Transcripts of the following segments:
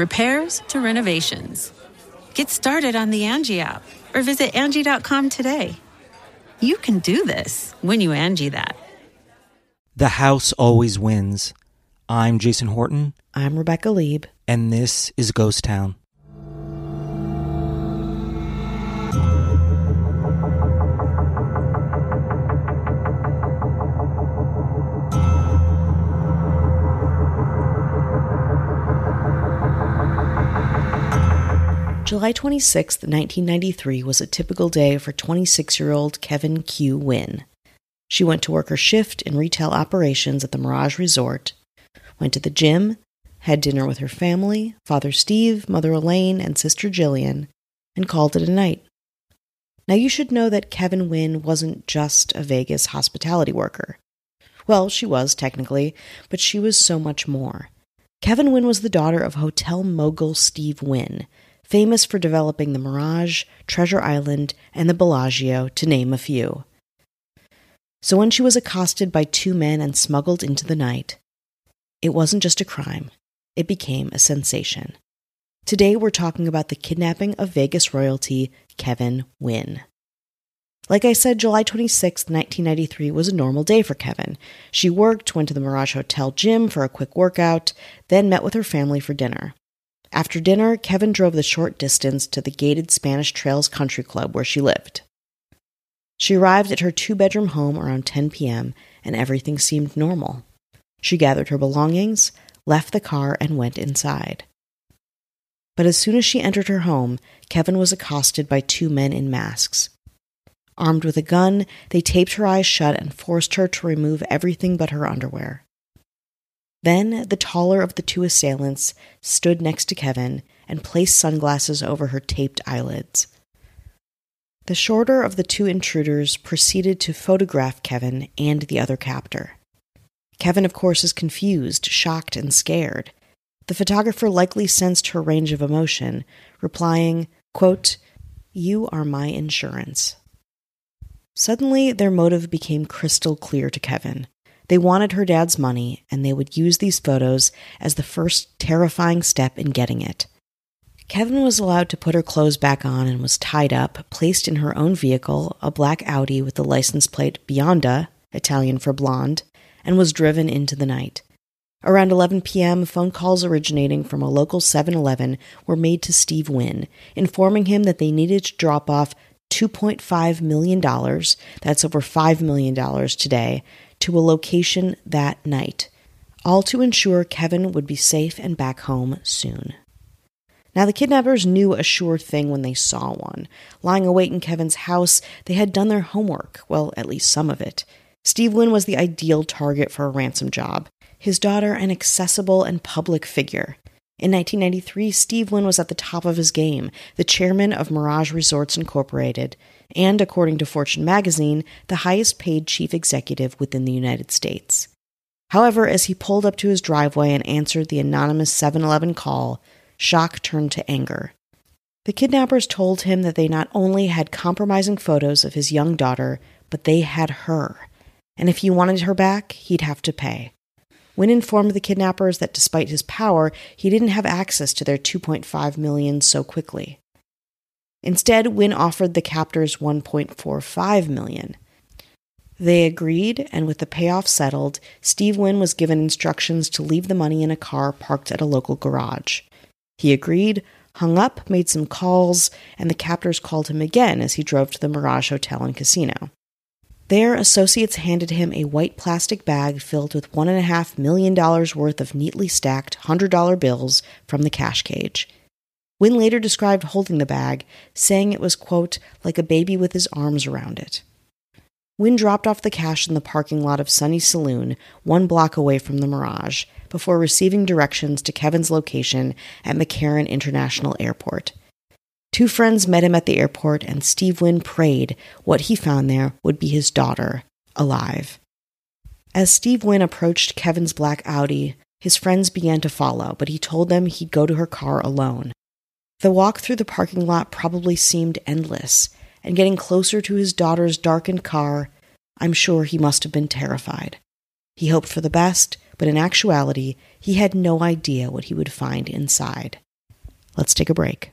repairs to renovations. Get started on the Angi app or visit Angi.com today. You can do this when you Angi that. The house always wins. I'm Jason Horton, I'm Rebecca Leib. and this is Ghost Town. July 26, 1993 was a typical day for 26 year old Kevyn Q. Wynn. She went to work her shift in retail operations at the Mirage Resort, went to the gym, had dinner with her family, Father Steve, Mother Elaine, and Sister Jillian, and called it a night. Now, you should know that Kevyn Wynn wasn't just a Vegas hospitality worker. Well, she was, technically, but she was so much more. Kevyn Wynn was the daughter of hotel mogul Steve Wynn, famous for developing the Mirage, Treasure Island, and the Bellagio, to name a few. So when she was accosted by two men and smuggled into the night, it wasn't just a crime, it became a sensation. Today we're talking about the kidnapping of Vegas royalty Kevyn Wynn. Like I said, July 26, 1993 was a normal day for Kevyn. She worked, went to the Mirage Hotel gym for a quick workout, then met with her family for dinner. After dinner, Kevyn drove the short distance to the gated Spanish Trails Country Club where she lived. She arrived at her two bedroom home around 10 p.m., and everything seemed normal. She gathered her belongings, left the car, and went inside. But as soon as she entered her home, Kevyn was accosted by two men in masks. Armed with a gun, they taped her eyes shut and forced her to remove everything but her underwear. Then the taller of the two assailants stood next to Kevyn and placed sunglasses over her taped eyelids. The shorter of the two intruders proceeded to photograph Kevyn and the other captor. Kevyn, of course, is confused, shocked, and scared. The photographer likely sensed her range of emotion, replying, quote, You are my insurance. Suddenly, their motive became crystal clear to Kevyn. They wanted her dad's money, and they would use these photos as the first terrifying step in getting it. Kevyn was allowed to put her clothes back on and was tied up, placed in her own vehicle, a black Audi with the license plate Bionda, Italian for blonde, and was driven into the night. Around 11 p.m., phone calls originating from a local 7 Eleven were made to Steve Wynn, informing him that they needed to drop off $2.5 million, that's over $5 million today, to a location that night, all to ensure Kevyn would be safe and back home soon. Now, the kidnappers knew a sure thing when they saw one. Lying awake in Kevyn's house, they had done their homework, well, at least some of it. Steve Wynn was the ideal target for a ransom job, his daughter an accessible and public figure. In 1993, Steve Wynn was at the top of his game, the chairman of Mirage Resorts Incorporated, and according to Fortune magazine, the highest paid chief executive within the United States. However, as he pulled up to his driveway and answered the anonymous 7 Eleven call, shock turned to anger. The kidnappers told him that they not only had compromising photos of his young daughter, but they had her. and if he wanted her back, he'd have to pay. Wynn informed the kidnappers that despite his power, he didn't have access to their 2.5 million so quickly. Instead, Wynn offered the captors 1.45 million. They agreed, and with the payoff settled, Steve Wynn was given instructions to leave the money in a car parked at a local garage. He agreed, hung up, made some calls, and the captors called him again as he drove to the Mirage Hotel and Casino. There, associates handed him a white plastic bag filled with $1.5 million worth of neatly stacked $100 bills from the cash cage. Wynn later described holding the bag, saying it was, quote, like a baby with his arms around it. Wynn dropped off the cash in the parking lot of Sunny Saloon, one block away from the Mirage, before receiving directions to Kevyn's location at McCarran International Airport. Two friends met him at the airport, and Steve Wynn prayed what he found there would be his daughter, alive. As Steve Wynn approached Kevyn's black Audi, his friends began to follow, but he told them he'd go to her car alone. The walk through the parking lot probably seemed endless, and getting closer to his daughter's darkened car, I'm sure he must have been terrified. He hoped for the best, but in actuality, he had no idea what he would find inside. Let's take a break.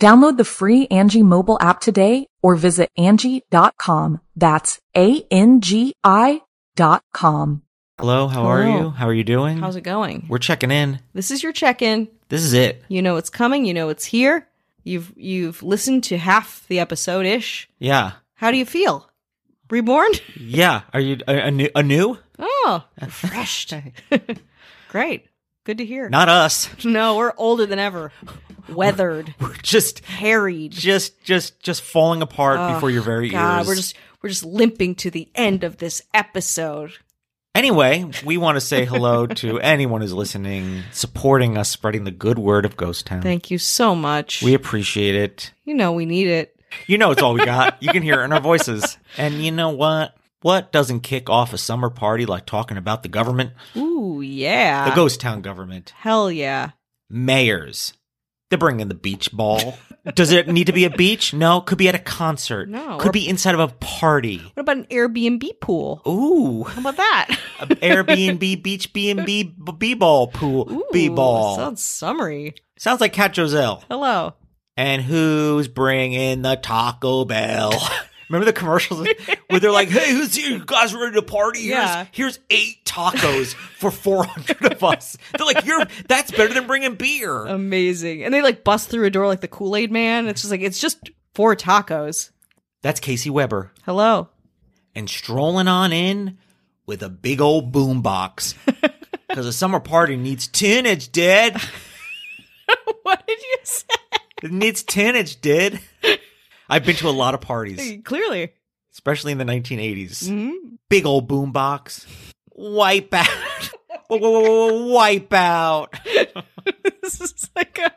Download the free Angi mobile app today or visit Angi.com. That's A-N-G-I dot com. Hello, how are Hello. you? How are you doing? How's it going? We're checking in. This is your check-in. This is it. You know it's coming, you know it's here. You've you've listened to half the episode ish. Yeah. How do you feel? Reborn? Yeah. Are you a, a new? A new? Oh, refreshed. Great. Good to hear. Not us. No, we're older than ever. Weathered, We're just, harried. just, just, just falling apart Oh, before your very God, ears. we're just we're just limping to the end of this episode. Anyway, we want to say hello to anyone who's listening, supporting us, spreading the good word of Ghost Town. Thank you so much. we appreciate it. you know we need it. You know, it's all we got. You can hear it in our voices. And you know what? What doesn't kick off a summer party like talking about the government? Ooh, yeah. The Ghost Town government. Hell yeah. Mayors. They're bringing the beach ball. Does it need to be a beach? No. Could be at a concert. No. Could be inside of a party. What about an Airbnb pool? Ooh. How about that? A Airbnb beach B&B B-ball pool. Ooh, B-ball. Sounds summery. Sounds like Cat Joselle. Hello. And who's bringing the Taco Bell? Remember the commercials where they're like, "Hey, who's? You guys ready to party? Here's, Yeah. here's eight tacos for four hundred of us." They're like, "You're that's better than bringing beer." Amazing. And they like bust through a door like the Kool Aid Man. It's just like it's just four tacos. that's Casey Weber, Hello. and strolling on in with a big old boom box because a summer party needs tonnage, Dad. what did you say? It needs tonnage, Dad. I've been to a lot of parties, Clearly. especially in the 1980s. hmm big old boombox. Wipe out. Whoa, whoa, whoa, whoa, wipe out. this is like a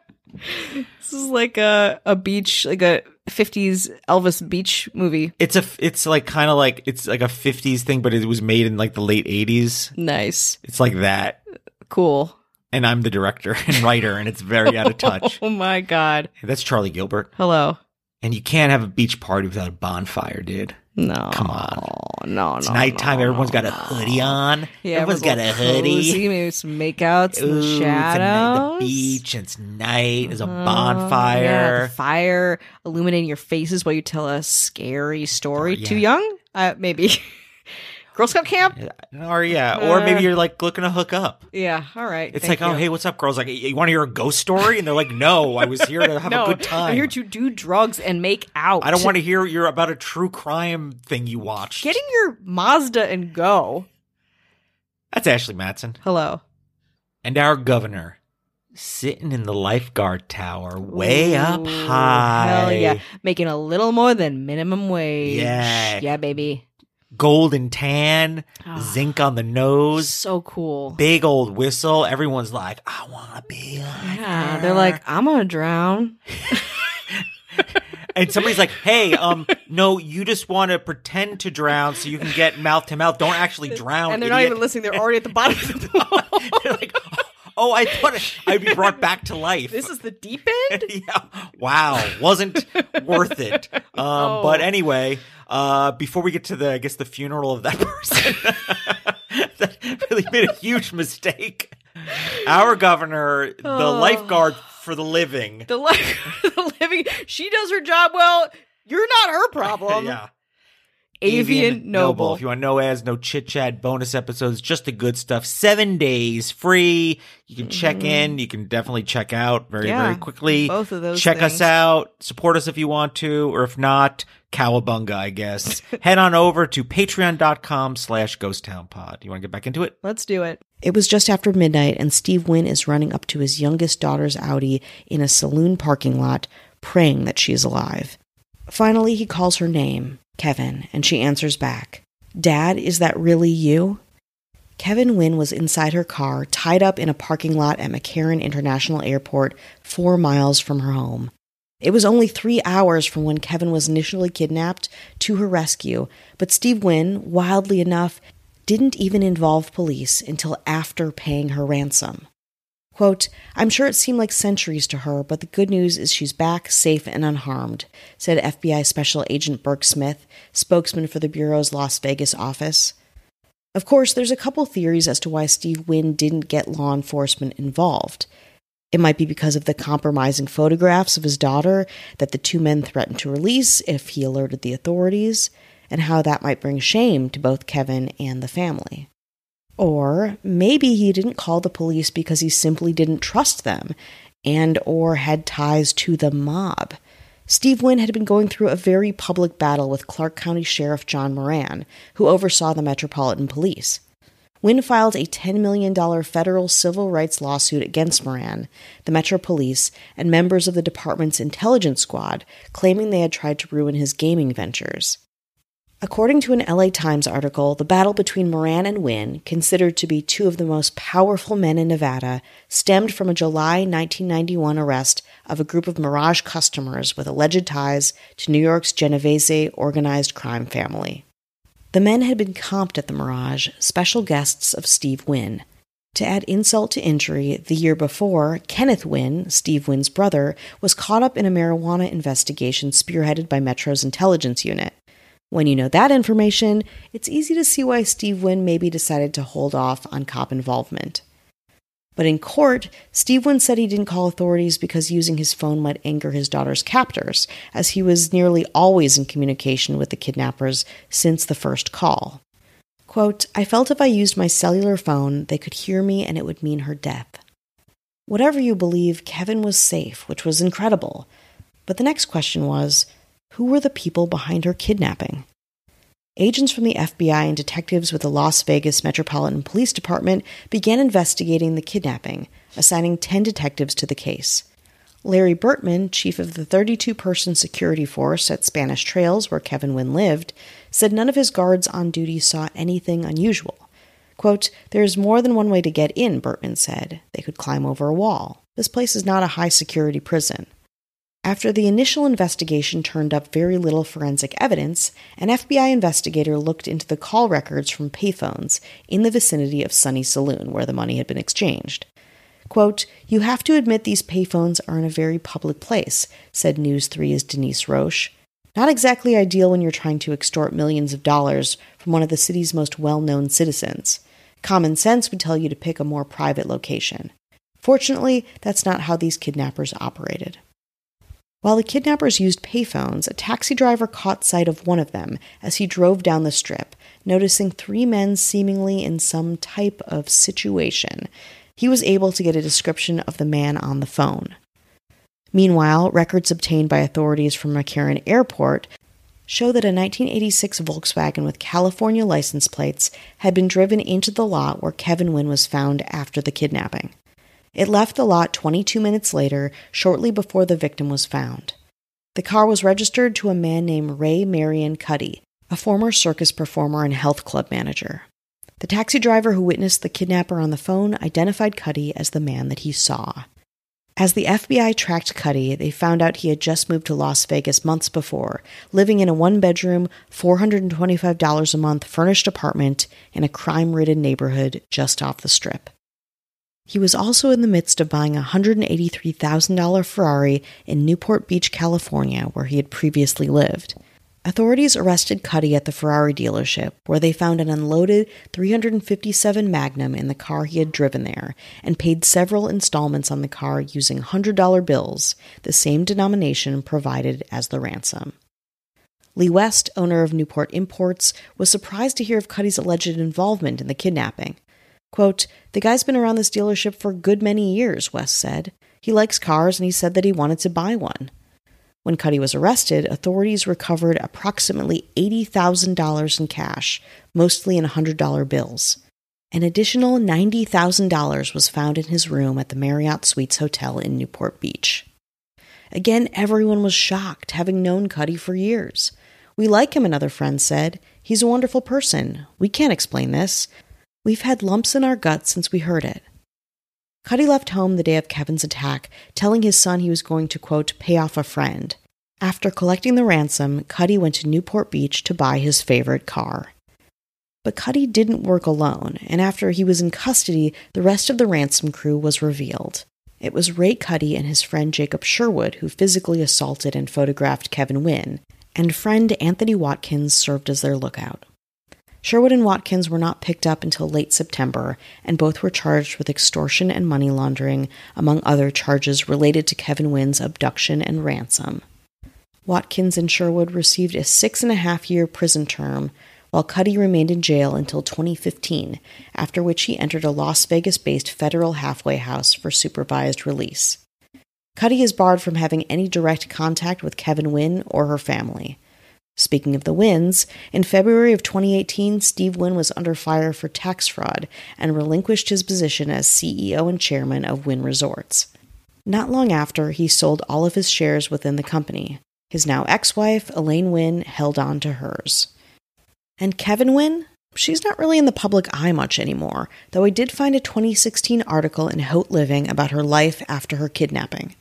this is like a a beach like a 50s Elvis beach movie. It's a, it's like kind of like, it's like a 50s thing, but it was made in like the late 80s. Nice. It's like that. Cool. And I'm the director and writer, and it's very out of touch. Oh my god. That's Charlie Gilbert. Hello. And you can't have a beach party without a bonfire, dude. No. Come on. No, no. It's nighttime. no, Everyone's no, got a hoodie on. Yeah, Everyone's got a hoodie. cozy, maybe some makeouts in Ooh, the it's a shadows. the beach. And it's night. There's a Uh, bonfire. yeah, fire illuminating your faces while you tell a scary story. Yeah. Too young? Uh, maybe. Girl Scout camp? or yeah, or uh, maybe you're like looking to hook up. Yeah, all right. It's thank like, oh, hey, what's up, girls? Like, you want to hear a ghost story? And they're like, no, I was here to have no, a good time. I'm here to do drugs and make out. I don't want to hear you're about a true crime thing you watched. Getting your Mazda and go. That's Ashley Matson. Hello. And our governor sitting in the lifeguard tower way up Ooh, high. Hell yeah. Making a little more than minimum wage. Yeah. Yeah, baby. Golden tan, Ah. zinc on the nose, So cool. big old whistle. Everyone's like, I want to be like Yeah, her." they're like, I'm gonna drown. and somebody's like, "Hey, um, no, you just want to pretend to drown so you can get mouth to mouth. Don't actually drown." and they're not even listening. They're already at the bottom of the pool. They're like, "Oh, I thought I'd be brought back to life." this is the deep end. yeah. Wow, wasn't worth it. Um, Oh. But anyway, uh, before we get to the, I guess, the funeral of that person, that really made a huge mistake. Our governor, the Oh. lifeguard for the living, The, li- the living. She does her job well. You're not her problem. yeah. Avian, Noble. If you want no ads, no chit chat, bonus episodes, just the good stuff. Seven days free. You can check in. You can definitely check out very, Mm-hmm. Yeah, very quickly. both of those Check us out. Support us if you want to, or if not, cowabunga, I guess. Head on over to patreon.com slash ghosttownpod. You want to get back into it? Let's do it. It was just after midnight, and Steve Wynn is running up to his youngest daughter's Audi in a saloon parking lot, praying that she is alive. Finally, he calls her name, Kevyn, and she answers back, Dad, is that really you? Kevyn Wynn was inside her car, tied up in a parking lot at McCarran International Airport, four miles from her home. It was only three hours from when Kevyn was initially kidnapped to her rescue, but Steve Wynn, wildly enough, didn't even involve police until after paying her ransom. Quote, I'm sure it seemed like centuries to her, but the good news is she's back, safe, and unharmed, said FBI Special Agent Burke Smith, spokesman for the Bureau's Las Vegas office. Of course, there's a couple theories as to why Steve Wynn didn't get law enforcement involved. It might be because of the compromising photographs of his daughter that the two men threatened to release if he alerted the authorities, and how that might bring shame to both Kevyn and the family. Or maybe he didn't call the police because he simply didn't trust them and or had ties to the mob. Steve Wynn had been going through a very public battle with Clark County Sheriff John Moran, who oversaw the Metropolitan Police. Wynn filed a $10 million federal civil rights lawsuit against Moran, the Metro Police, and members of the department's intelligence squad, claiming they had tried to ruin his gaming ventures. According to an LA Times article, the battle between Moran and Wynn, considered to be two of the most powerful men in Nevada, stemmed from a July 1991 arrest of a group of Mirage customers with alleged ties to New York's Genovese organized crime family. The men had been comped at the Mirage, special guests of Steve Wynn. To add insult to injury, the year before, Kenneth Wynn, Steve Wynn's brother, was caught up in a marijuana investigation spearheaded by Metro's intelligence unit. When you know that information, it's easy to see why Steve Wynn maybe decided to hold off on cop involvement. But in court, Steve Wynn said he didn't call authorities because using his phone might anger his daughter's captors, as he was nearly always in communication with the kidnappers since the first call. Quote, I felt if I used my cellular phone, they could hear me and it would mean her death. Whatever you believe, Kevyn was safe, which was incredible. But the next question was who were the people behind her kidnapping? Agents from the FBI and detectives with the Las Vegas Metropolitan Police Department began investigating the kidnapping, assigning 10 detectives to the case. Larry Burtman, chief of the 32 person security force at Spanish Trails, where Kevyn Wynn lived, said none of his guards on duty saw anything unusual. Quote, There is more than one way to get in, Burtman said. They could climb over a wall. This place is not a high security prison. After the initial investigation turned up very little forensic evidence, an FBI investigator looked into the call records from payphones in the vicinity of Sunny Saloon, where the money had been exchanged. Quote, You have to admit these payphones are in a very public place, said News 3's Denise Roche. Not exactly ideal when you're trying to extort millions of dollars from one of the city's most well known citizens. Common sense would tell you to pick a more private location. Fortunately, that's not how these kidnappers operated. While the kidnappers used payphones, a taxi driver caught sight of one of them as he drove down the strip, noticing three men seemingly in some type of situation. He was able to get a description of the man on the phone. Meanwhile, records obtained by authorities from McCarran Airport show that a 1986 Volkswagen with California license plates had been driven into the lot where Kevin Wynn was found after the kidnapping. It left the lot 22 minutes later, shortly before the victim was found. The car was registered to a man named Ray Marion Cuddy, a former circus performer and health club manager. The taxi driver who witnessed the kidnapper on the phone identified Cuddy as the man that he saw. As the FBI tracked Cuddy, they found out he had just moved to Las Vegas months before, living in a one bedroom, $425 a month furnished apartment in a crime ridden neighborhood just off the strip. He was also in the midst of buying a $183,000 Ferrari in Newport Beach, California, where he had previously lived. Authorities arrested Cuddy at the Ferrari dealership, where they found an unloaded 357 Magnum in the car he had driven there, and paid several installments on the car using $100 bills, the same denomination provided as the ransom. Lee West, owner of Newport Imports, was surprised to hear of Cuddy's alleged involvement in the kidnapping. Quote, The guy's been around this dealership for a good many years, West said. He likes cars and he said that he wanted to buy one. When Cuddy was arrested, authorities recovered approximately $80,000 in cash, mostly in $100 bills. An additional $90,000 was found in his room at the Marriott Suites Hotel in Newport Beach. Again, everyone was shocked, having known Cuddy for years. We like him, another friend said. He's a wonderful person. We can't explain this. We've had lumps in our guts since we heard it. Cuddy left home the day of Kevyn's attack, telling his son he was going to, quote, pay off a friend. After collecting the ransom, Cuddy went to Newport Beach to buy his favorite car. But Cuddy didn't work alone, and after he was in custody, the rest of the ransom crew was revealed. It was Ray Cuddy and his friend Jacob Sherwood who physically assaulted and photographed Kevyn Wynn, and friend Anthony Watkins served as their lookout. Sherwood and Watkins were not picked up until late September, and both were charged with extortion and money laundering, among other charges related to Kevyn Wynn's abduction and ransom. Watkins and Sherwood received a six and a half year prison term, while Cuddy remained in jail until 2015, after which he entered a Las Vegas based federal halfway house for supervised release. Cuddy is barred from having any direct contact with Kevyn Wynn or her family. Speaking of the Wynns, in February of 2018, Steve Wynn was under fire for tax fraud and relinquished his position as CEO and chairman of Wynn Resorts. Not long after, he sold all of his shares within the company. His now ex wife, Elaine Wynn, held on to hers. And Kevyn Wynn? She's not really in the public eye much anymore, though I did find a 2016 article in Haute Living about her life after her kidnapping.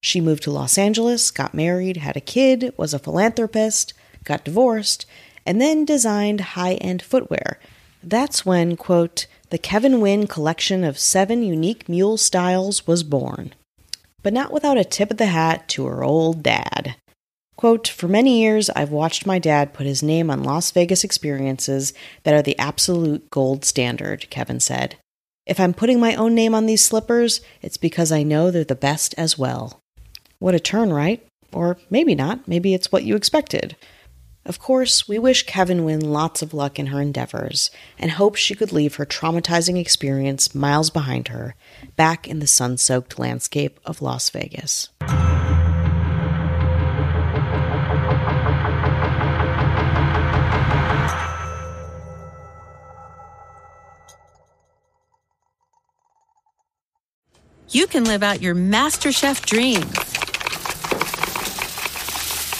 She moved to Los Angeles, got married, had a kid, was a philanthropist, got divorced, and then designed high end footwear. That's when, quote, the Kevyn Wynn collection of seven unique mule styles was born. But not without a tip of the hat to her old dad. Quote, For many years, I've watched my dad put his name on Las Vegas experiences that are the absolute gold standard, Kevyn said. If I'm putting my own name on these slippers, it's because I know they're the best as well. What a turn, right? Or maybe not. Maybe it's what you expected. Of course, we wish Kevyn Wynn lots of luck in her endeavors and hope she could leave her traumatizing experience miles behind her, back in the sun soaked landscape of Las Vegas. You can live out your MasterChef dreams